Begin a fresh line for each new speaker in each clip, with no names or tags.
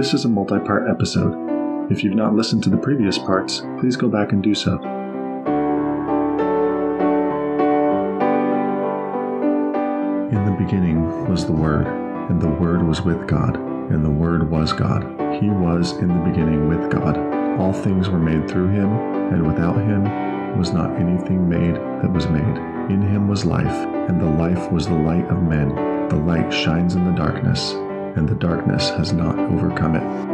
This is a multi part episode. If you've not listened to the previous parts, please go back and do so. In the beginning was the Word, and the Word was with God, and the Word was God. He was in the beginning with God. All things were made through him, and without him was not anything made that was made. In him was life, and the life was the light of men. The light shines in the darkness, and the darkness has not overcome it.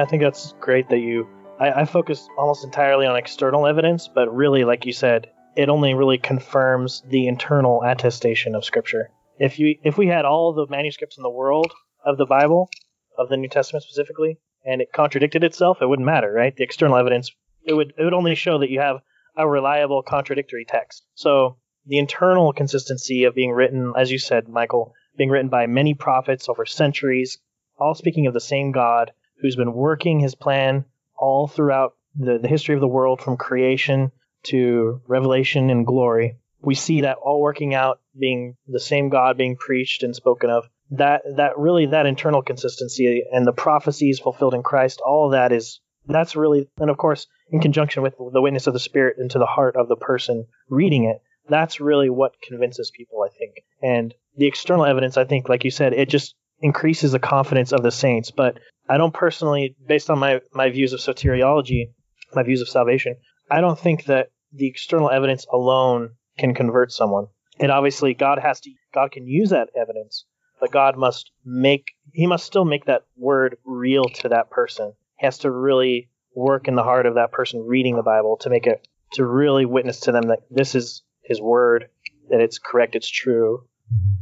I think that's great that you. I, I focus almost entirely on external evidence, but really, like you said, it only really confirms the internal attestation of Scripture. If you if we had all the manuscripts in the world of the Bible, of the New Testament specifically, and it contradicted itself, it wouldn't matter, right? The external evidence it would it would only show that you have a reliable contradictory text. So the internal consistency of being written, as you said, Michael, being written by many prophets over centuries, all speaking of the same God, who's been working his plan all throughout the, the history of the world from creation to revelation and glory. We see that all working out, being the same God being preached and spoken of. That that really that internal consistency and the prophecies fulfilled in Christ, all that is that's really and of course in conjunction with the witness of the Spirit into the heart of the person reading it, that's really what convinces people, I think. And the external evidence, I think, like you said, it just increases the confidence of the saints. But I don't personally, based on my, my views of soteriology, my views of salvation, I don't think that the external evidence alone can convert someone. And obviously, God has to, God can use that evidence, but God must make, He must still make that word real to that person. He has to really work in the heart of that person reading the Bible to make it, to really witness to them that this is His word, that it's correct, it's true,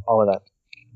all of that.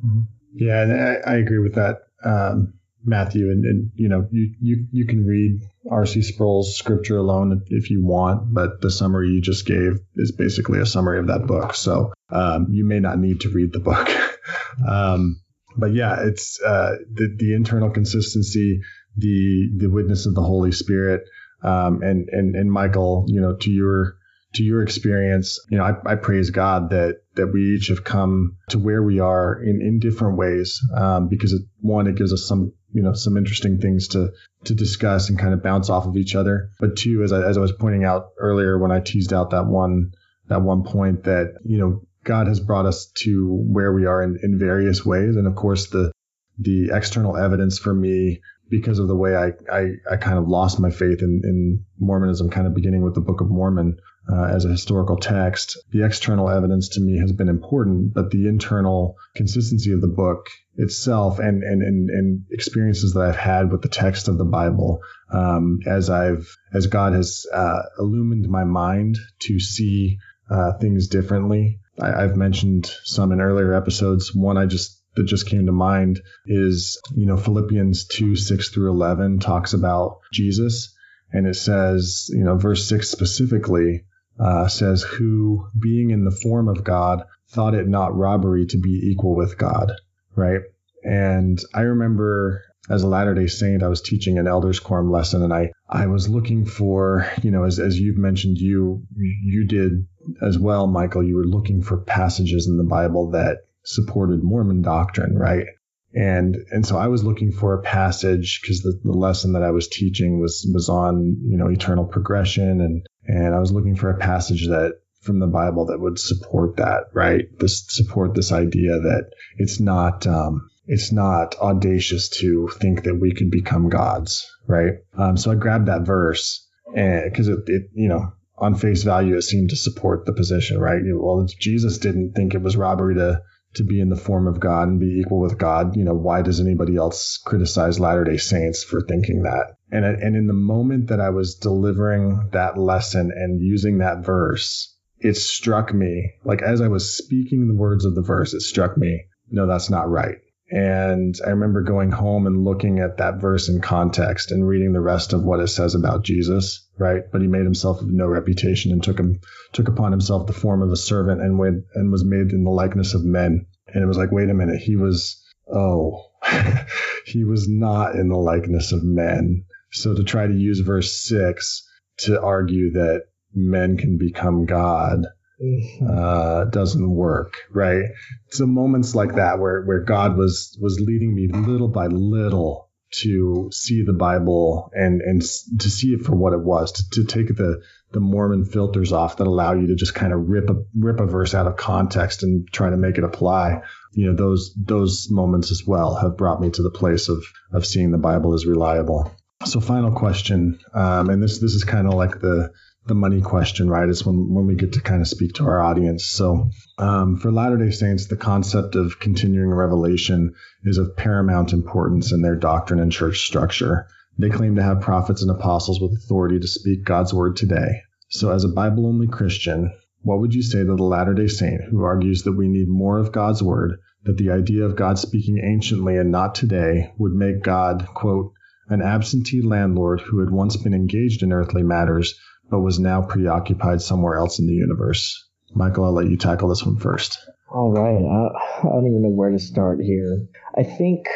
Mm-hmm.
Yeah, and I, I agree with that. Um, Matthew, and, and you know, you, you you can read R.C. Sproul's scripture alone if, you want, but the summary you just gave is basically a summary of that book. So um, you may not need to read the book. um, but yeah, it's uh, the the internal consistency, the the witness of the Holy Spirit, um, and and and Michael, you know, to your to your experience, you know, I, I, praise God that that we each have come to where we are in, in different ways, um, because it, one, it gives us some you know some interesting things to to discuss and kind of bounce off of each other. But two, as I, as I was pointing out earlier when I teased out that one that one point that you know God has brought us to where we are in, in various ways, and of course the the external evidence for me because of the way I, I, I kind of lost my faith in, in Mormonism, kind of beginning with the Book of Mormon uh, as a historical text. The external evidence to me has been important, but the internal consistency of the book itself and, and, and, and experiences that I've had with the text of the Bible, um, as I've, as God has uh, illumined my mind to see uh, things differently. I, I've mentioned some in earlier episodes. One I just that just came to mind is, you know, Philippians 2, 6 through 11 talks about Jesus. And it says, you know, verse 6 specifically uh, says, who being in the form of God thought it not robbery to be equal with God, right? And I remember as a Latter day Saint, I was teaching an elders quorum lesson and I, I was looking for, you know, as, as you've mentioned, you, you did as well, Michael, you were looking for passages in the Bible that supported Mormon doctrine, right? And and so I was looking for a passage because the, the lesson that I was teaching was was on you know eternal progression and and I was looking for a passage that from the Bible that would support that, right? This support this idea that it's not um, it's not audacious to think that we could become gods, right? Um, so I grabbed that verse and because it, it you know on face value it seemed to support the position, right? Well, Jesus didn't think it was robbery to to be in the form of God and be equal with God, you know, why does anybody else criticize Latter day Saints for thinking that? And, and in the moment that I was delivering that lesson and using that verse, it struck me, like as I was speaking the words of the verse, it struck me, no, that's not right. And I remember going home and looking at that verse in context and reading the rest of what it says about Jesus, right? But he made himself of no reputation and took him took upon himself the form of a servant and went and was made in the likeness of men. And it was like, wait a minute, he was oh, he was not in the likeness of men. So to try to use verse six to argue that men can become God Mm-hmm. uh, doesn't work, right? So moments like that where where God was was leading me little by little to see the Bible and and to see it for what it was, to, to take the the Mormon filters off that allow you to just kind of rip a rip a verse out of context and try to make it apply. You know, those those moments as well have brought me to the place of of seeing the Bible as reliable. So, final question, um, and this this is kind of like the the money question, right? Is when when we get to kind of speak to our audience. So, um, for Latter Day Saints, the concept of continuing revelation is of paramount importance in their doctrine and church structure. They claim to have prophets and apostles with authority to speak God's word today. So, as a Bible only Christian, what would you say to the Latter day Saint who argues that we need more of God's word, that the idea of God speaking anciently and not today would make God, quote, an absentee landlord who had once been engaged in earthly matters but was now preoccupied somewhere else in the universe. Michael, I'll let you tackle this one first.
All right. I, I don't even know where to start here. I think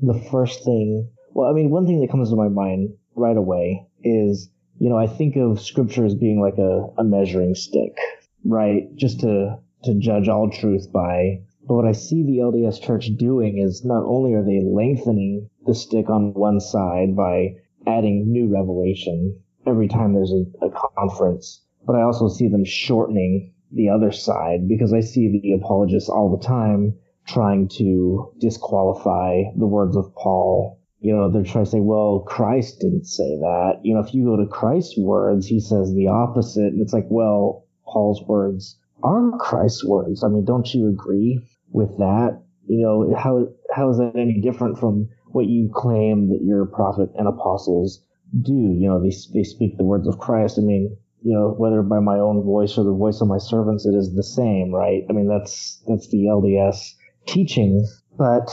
the first thing, well, I mean, one thing that comes to my mind right away is, you know, I think of scripture as being like a, a measuring stick, right? Just to, to judge all truth by. But what I see the LDS church doing is not only are they lengthening the stick on one side by adding new revelation, every time there's a, a conference, but I also see them shortening the other side because I see the apologists all the time trying to disqualify the words of Paul. You know, they're trying to say, well, Christ didn't say that. You know, if you go to Christ's words, he says the opposite. And it's like, well, Paul's words are Christ's words. I mean, don't you agree with that? You know, how, how is that any different from what you claim that your prophet and apostles do. You know, they, they speak the words of Christ. I mean, you know, whether by my own voice or the voice of my servants, it is the same, right? I mean, that's, that's the LDS teaching. But,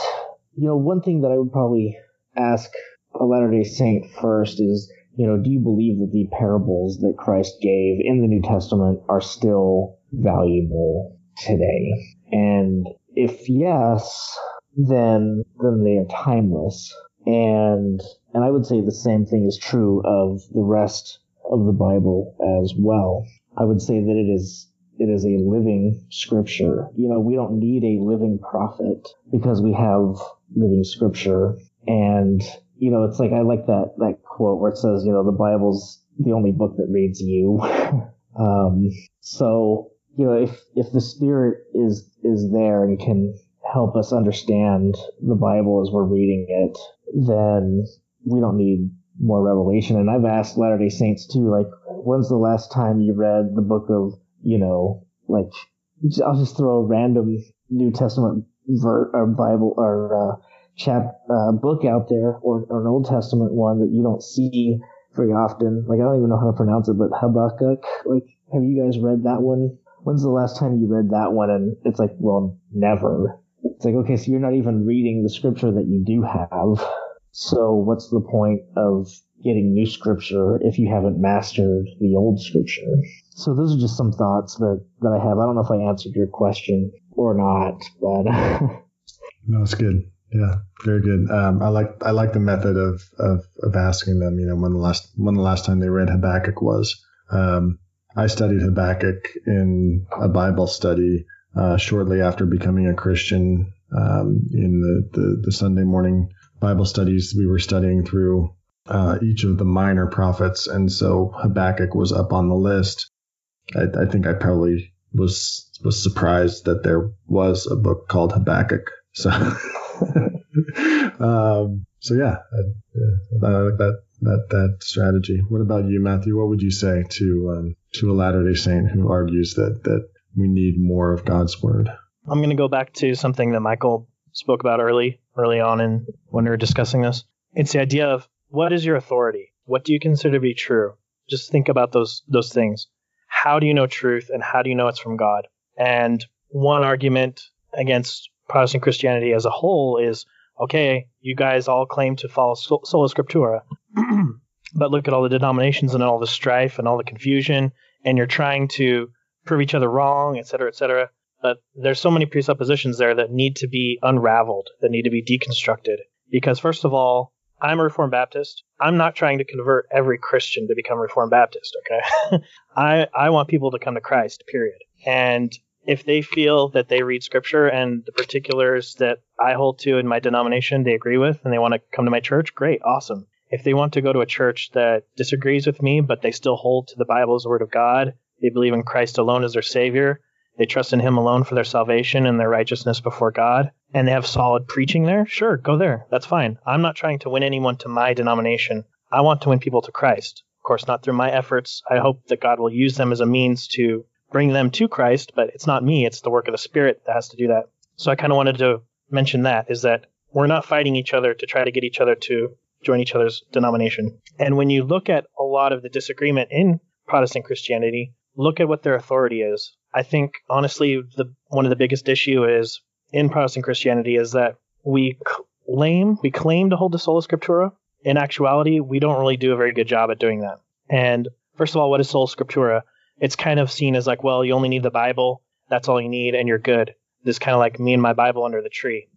you know, one thing that I would probably ask a Latter day Saint first is, you know, do you believe that the parables that Christ gave in the New Testament are still valuable today? And if yes, then, then they are timeless. And and I would say the same thing is true of the rest of the Bible as well. I would say that it is it is a living scripture. You know, we don't need a living prophet because we have living scripture. And, you know, it's like I like that that quote where it says, you know, the Bible's the only book that reads you. um, so, you know, if if the spirit is is there and can help us understand the Bible as we're reading it, then we don't need more revelation. And I've asked Latter day Saints too, like, when's the last time you read the book of, you know, like, I'll just throw a random New Testament ver- or Bible or uh, chap uh, book out there, or, or, an Old Testament one that you don't see very often. Like, I don't even know how to pronounce it, but Habakkuk. Like, have you guys read that one? When's the last time you read that one? And it's like, well, never. It's like, okay, so you're not even reading the scripture that you do have. So what's the point of getting new scripture if you haven't mastered the old scripture? So those are just some thoughts that, that I have. I don't know if I answered your question or not, but
no, it's good. Yeah, very good. Um, I like I like the method of, of of asking them. You know, when the last when the last time they read Habakkuk was. Um, I studied Habakkuk in a Bible study uh, shortly after becoming a Christian um, in the, the, the Sunday morning Bible studies, we were studying through uh, each of the minor prophets, and so Habakkuk was up on the list. I, I, think I probably was was surprised that there was a book called Habakkuk. So, um, so yeah, I, I, like that that that strategy. What about you, Matthew? What would you say to um, to a Latter Day Saint who argues that that we need more of God's word?
I'm going to go back to something that Michael spoke about early early on in when we were discussing this. It's the idea of what is your authority? What do you consider to be true? Just think about those those things. how do you know truth and how do you know it's from God? And one argument against Protestant Christianity as a whole is okay, you guys all claim to follow sola scriptura, but look at all the denominations and all the strife and all the confusion, and you're trying to prove each other wrong, et cetera, et cetera. But there's so many presuppositions there that need to be unraveled, that need to be deconstructed. Because first of all, I'm a Reformed Baptist. I'm not trying to convert every Christian to become Reformed Baptist, okay? I, I want people to come to Christ, period. And if they feel that they read scripture and the particulars that I hold to in my denomination they agree with and they want to come to my church, great, awesome. If they want to go to a church that disagrees with me, but they still hold to the Bible as the Word of God, they believe in Christ alone as their Savior, they trust in Him alone for their salvation and their righteousness before God, and they have solid preaching there, sure, go there. That's fine. I'm not trying to win anyone to my denomination. I want to win people to Christ. Of course, not through my efforts. I hope that God will use them as a means to bring them to Christ, but it's not me, it's the work of the Spirit that has to do that. So I kind of wanted to mention that is that we're not fighting each other to try to get each other to join each other's denomination. And when you look at a lot of the disagreement in Protestant Christianity, look at what their authority is. I think honestly the one of the biggest issue is in Protestant Christianity is that we claim we claim to hold the sola scriptura. In actuality, we don't really do a very good job at doing that. And first of all, what is sola scriptura? it's kind of seen as like, well, you only need the Bible. That's all you need, and you're good. This kind of like me and my Bible under the tree.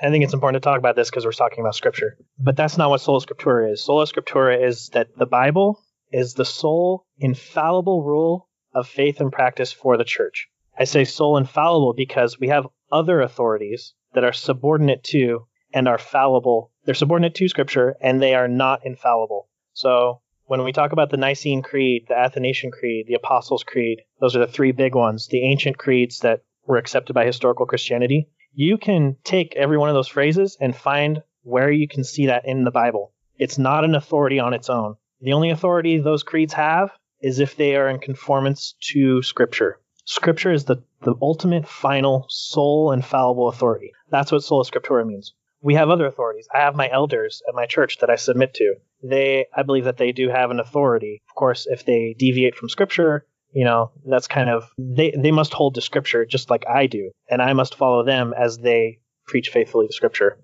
I think it's important to talk about this because we're talking about Scripture. But that's not what sola scriptura is. Sola scriptura is that the Bible is the sole infallible rule of faith and practice for the church. I say sole infallible because we have other authorities that are subordinate to and are fallible. They're subordinate to Scripture and they are not infallible. So when we talk about the Nicene Creed, the Athanasian Creed, the Apostles' Creed, those are the three big ones, the ancient creeds that were accepted by historical Christianity. You can take every one of those phrases and find where you can see that in the Bible. It's not an authority on its own. The only authority those creeds have is if they are in conformance to Scripture. Scripture is the, the ultimate, final, sole, infallible authority. That's what sola scriptura means. We have other authorities. I have my elders at my church that I submit to they I believe that they do have an authority. Of course, if they deviate from scripture, you know, that's kind of they they must hold to scripture just like I do, and I must follow them as they preach faithfully to scripture.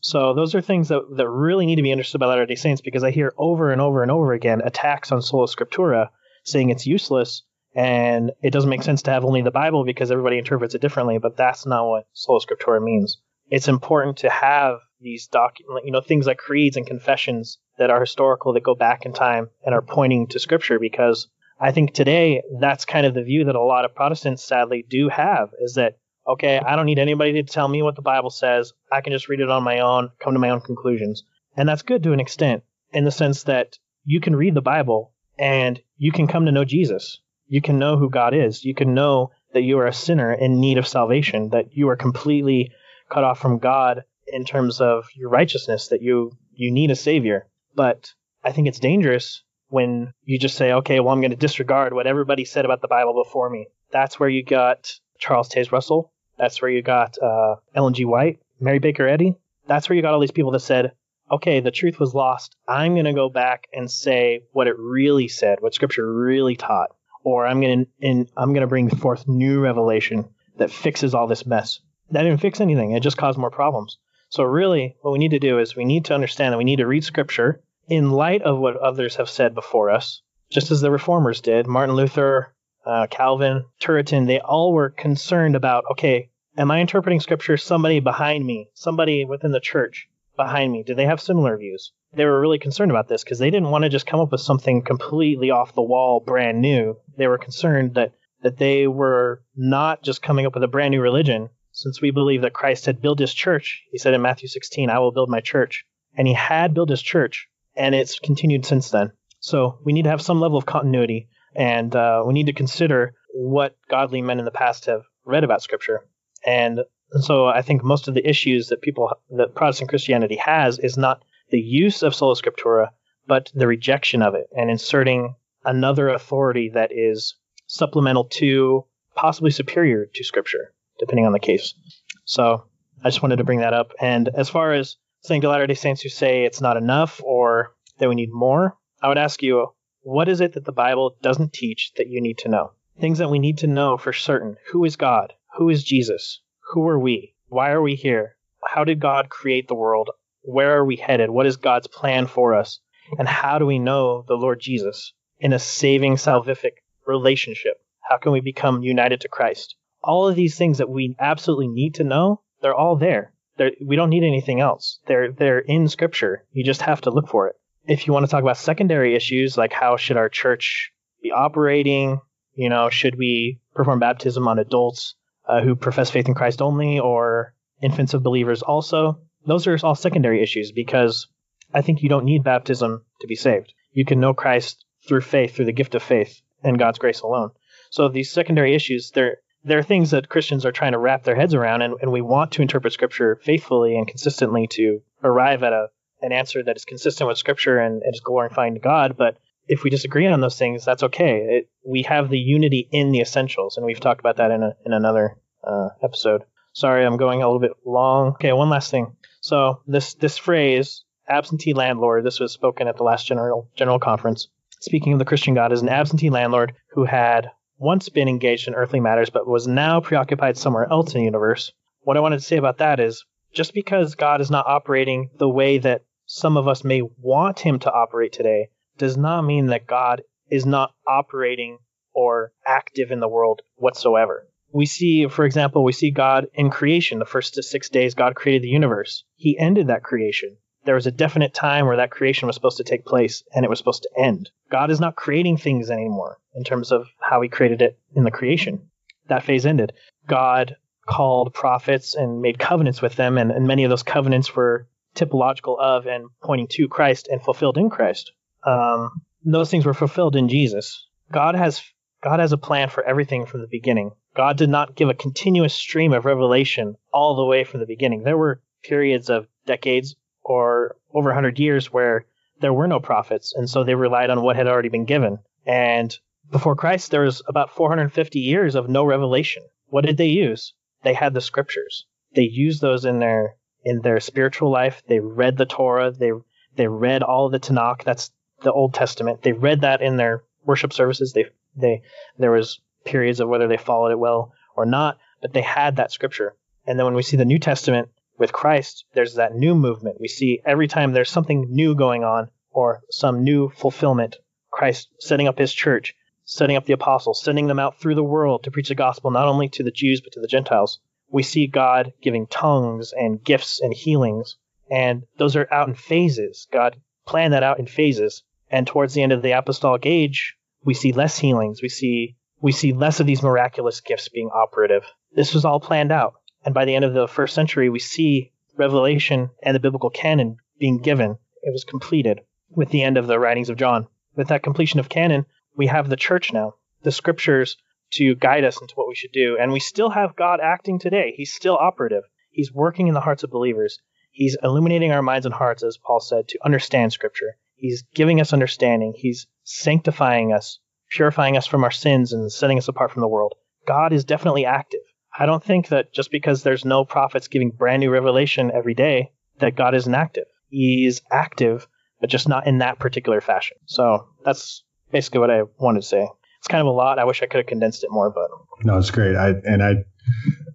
So those are things that, that really need to be understood by Latter-day Saints because I hear over and over and over again attacks on sola scriptura saying it's useless and it doesn't make sense to have only the Bible because everybody interprets it differently, but that's not what sola scriptura means. It's important to have these document, you know, things like creeds and confessions that are historical that go back in time and are pointing to scripture because I think today that's kind of the view that a lot of Protestants sadly do have is that okay, I don't need anybody to tell me what the Bible says. I can just read it on my own, come to my own conclusions. And that's good to an extent in the sense that you can read the Bible and you can come to know Jesus. You can know who God is. You can know that you are a sinner in need of salvation, that you are completely cut off from God in terms of your righteousness, that you you need a savior. But I think it's dangerous when you just say, okay, well, I'm going to disregard what everybody said about the Bible before me. That's where you got Charles Taze Russell. That's where you got uh, Ellen G. White, Mary Baker Eddy. That's where you got all these people that said, okay, the truth was lost. I'm going to go back and say what it really said, what Scripture really taught, or I'm going to I'm going to bring forth new revelation that fixes all this mess. That didn't fix anything. It just caused more problems. So, really, what we need to do is we need to understand that we need to read Scripture in light of what others have said before us, just as the reformers did. Martin Luther, uh, Calvin, Turretin, they all were concerned about okay, am I interpreting Scripture somebody behind me, somebody within the church behind me? Do they have similar views? They were really concerned about this because they didn't want to just come up with something completely off the wall, brand new. They were concerned that that they were not just coming up with a brand new religion, since we believe that Christ had built his church, he said in Matthew 16, I will build my church. And he had built his church, and it's continued since then. So we need to have some level of continuity, and uh, we need to consider what godly men in the past have read about Scripture. And so I think most of the issues that people, that Protestant Christianity has, is not the use of sola scriptura, but the rejection of it and inserting another authority that is supplemental to, possibly superior to Scripture depending on the case. So I just wanted to bring that up. And as far as saying to Latter day Saints who say it's not enough or that we need more, I would ask you, What is it that the Bible doesn't teach that you need to know? Things that we need to know for certain. Who is God? Who is Jesus? Who are we? Why are we here? How did God create the world? Where are we headed? What is God's plan for us? And how do we know the Lord Jesus in a saving, salvific relationship? How can we become united to Christ? All of these things that we absolutely need to know, they're all there. They're, we don't need anything else. They're they're in Scripture. You just have to look for it. If you want to talk about secondary issues like how should our church be operating, you know, should we perform baptism on adults uh, who profess faith in Christ only or infants of believers also? Those are all secondary issues because I think you don't need baptism to be saved. You can know Christ through faith, through the gift of faith and God's grace alone. So these secondary issues, they're there are things that Christians are trying to wrap their heads around, and, and we want to interpret Scripture faithfully and consistently to arrive at a an answer that is consistent with Scripture and, and is glorifying to God. But if we disagree on those things, that's okay. It, we have the unity in the essentials, and we've talked about that in a, in another uh, episode. Sorry, I'm going a little bit long. Okay, one last thing. So this this phrase, absentee landlord, this was spoken at the last general general conference. Speaking of the Christian God as an absentee landlord who had once been engaged in earthly matters but was now preoccupied somewhere else in the universe. What I wanted to say about that is just because God is not operating the way that some of us may want him to operate today does not mean that God is not operating or active in the world whatsoever. We see, for example, we see God in creation. The first six days, God created the universe. He ended that creation there was a definite time where that creation was supposed to take place and it was supposed to end. God is not creating things anymore in terms of how he created it in the creation. That phase ended. God called prophets and made covenants with them, and, and many of those covenants were typological of and pointing to Christ and fulfilled in Christ. Um, those things were fulfilled in Jesus. God has God has a plan for everything from the beginning. God did not give a continuous stream of revelation all the way from the beginning. There were periods of decades, or over 100 years where there were no prophets, and so they relied on what had already been given. And before Christ, there was about 450 years of no revelation. What did they use? They had the scriptures. They used those in their in their spiritual life. They read the Torah. They they read all the Tanakh. That's the Old Testament. They read that in their worship services. They they there was periods of whether they followed it well or not, but they had that scripture. And then when we see the New Testament, with Christ, there's that new movement. We see every time there's something new going on or some new fulfillment, Christ setting up his church, setting up the apostles, sending them out through the world to preach the gospel not only to the Jews but to the Gentiles. We see God giving tongues and gifts and healings, and those are out in phases. God planned that out in phases. And towards the end of the apostolic age, we see less healings. We see we see less of these miraculous gifts being operative. This was all planned out. And by the end of the first century, we see Revelation and the biblical canon being given. It was completed with the end of the writings of John. With that completion of canon, we have the church now, the scriptures to guide us into what we should do. And we still have God acting today. He's still operative. He's working in the hearts of believers. He's illuminating our minds and hearts, as Paul said, to understand scripture. He's giving us understanding. He's sanctifying us, purifying us from our sins, and setting us apart from the world. God is definitely active. I don't think that just because there's no prophets giving brand new revelation every day that God isn't active. He's active, but just not in that particular fashion. So that's basically what I wanted to say. It's kind of a lot. I wish I could have condensed it more, but
no, it's great. I and I,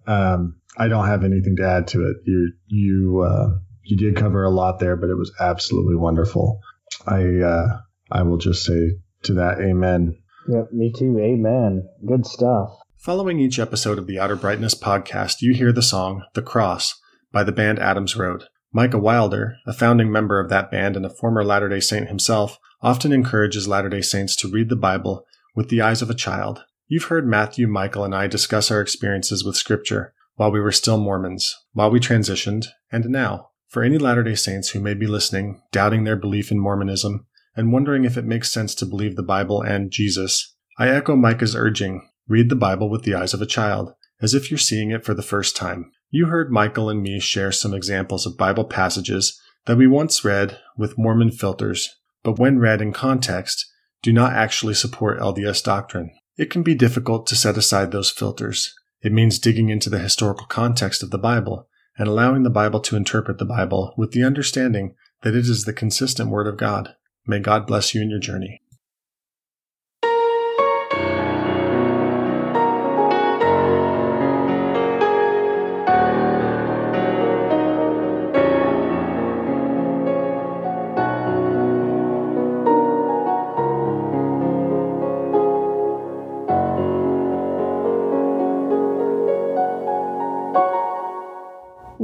um, I don't have anything to add to it. You you uh, you did cover a lot there, but it was absolutely wonderful. I uh, I will just say to that, Amen.
Yep, me too. Amen. Good stuff.
Following each episode of the Outer Brightness podcast, you hear the song The Cross by the band Adams Road. Micah Wilder, a founding member of that band and a former Latter day Saint himself, often encourages Latter day Saints to read the Bible with the eyes of a child. You've heard Matthew, Michael, and I discuss our experiences with Scripture while we were still Mormons, while we transitioned, and now. For any Latter day Saints who may be listening, doubting their belief in Mormonism, and wondering if it makes sense to believe the Bible and Jesus, I echo Micah's urging Read the Bible with the eyes of a child, as if you're seeing it for the first time. You heard Michael and me share some examples of Bible passages that we once read with Mormon filters, but when read in context, do not actually support LDS doctrine. It can be difficult to set aside those filters. It means digging into the historical context of the Bible and allowing the Bible to interpret the Bible with the understanding that it is the consistent Word of God. May God bless you in your journey.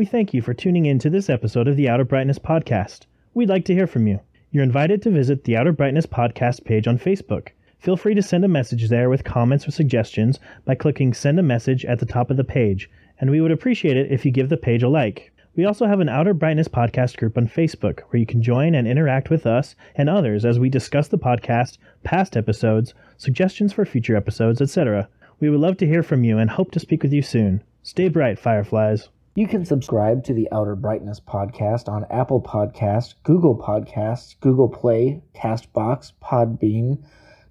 Thank you for tuning in to this episode of the Outer Brightness Podcast. We'd like to hear from you. You're invited to visit the Outer Brightness Podcast page on Facebook. Feel free to send a message there with comments or suggestions by clicking Send a Message at the top of the page, and we would appreciate it if you give the page a like. We also have an Outer Brightness podcast group on Facebook where you can join and interact with us and others as we discuss the podcast, past episodes, suggestions for future episodes, etc. We would love to hear from you and hope to speak with you soon. Stay bright, Fireflies.
You can subscribe to the Outer Brightness podcast on Apple Podcast, Google Podcasts, Google Play, Castbox, Podbean,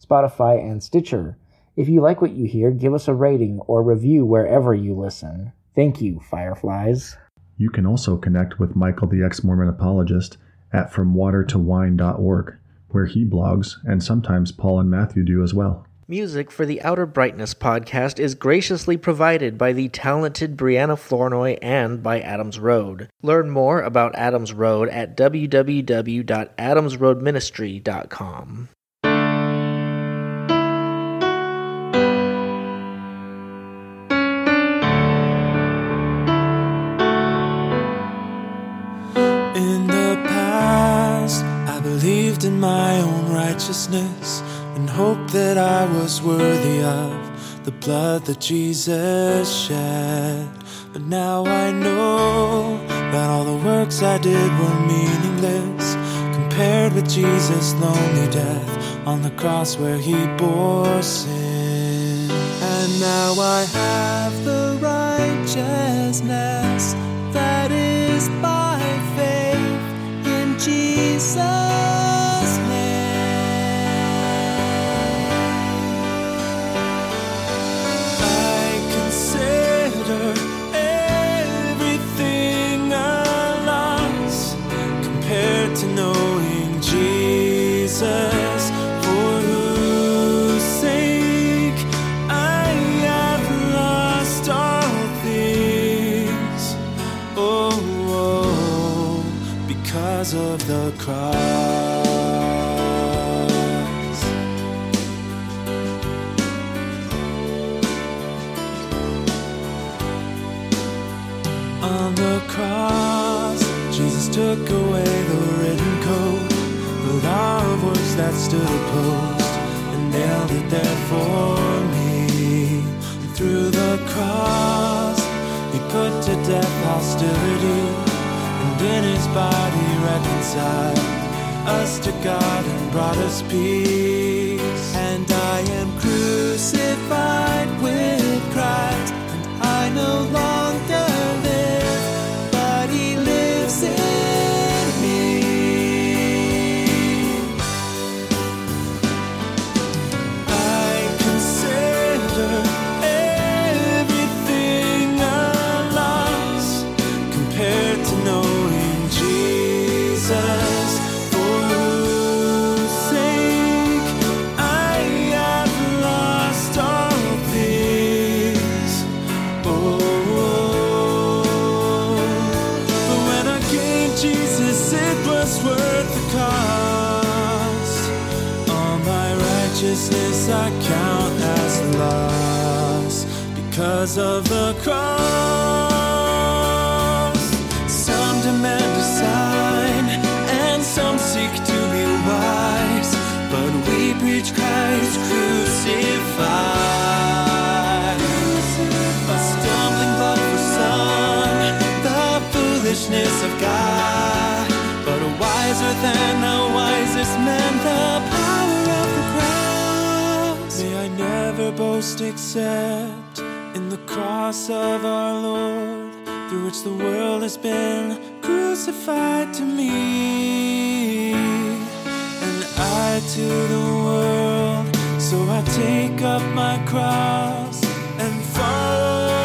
Spotify, and Stitcher. If you like what you hear, give us a rating or review wherever you listen. Thank you, Fireflies.
You can also connect with Michael the ex Mormon apologist at FromWaterToWine.org, where he blogs, and sometimes Paul and Matthew do as well.
Music for the Outer Brightness podcast is graciously provided by the talented Brianna Flournoy and by Adams Road. Learn more about Adams Road at www.adamsroadministry.com.
In the past, I believed in my own righteousness and hoped that I was worthy of the blood that Jesus shed. But now I know that all the works I did were meaningless compared with Jesus' lonely death on the cross where he bore sin. And now I have the righteousness because of the cross. On the cross, Jesus took away the written code, the law of works that stood opposed, and nailed it there for me. And through the cross, he put to death hostility, and in his body reconciled us to God and brought us peace. And I am crucified with Christ, and I no longer of the sun, the foolishness of God, but wiser than the wisest man, the power of the cross. May I never boast except in the cross of our Lord, through which the world has been crucified to me. I to the world, so I take up my cross and follow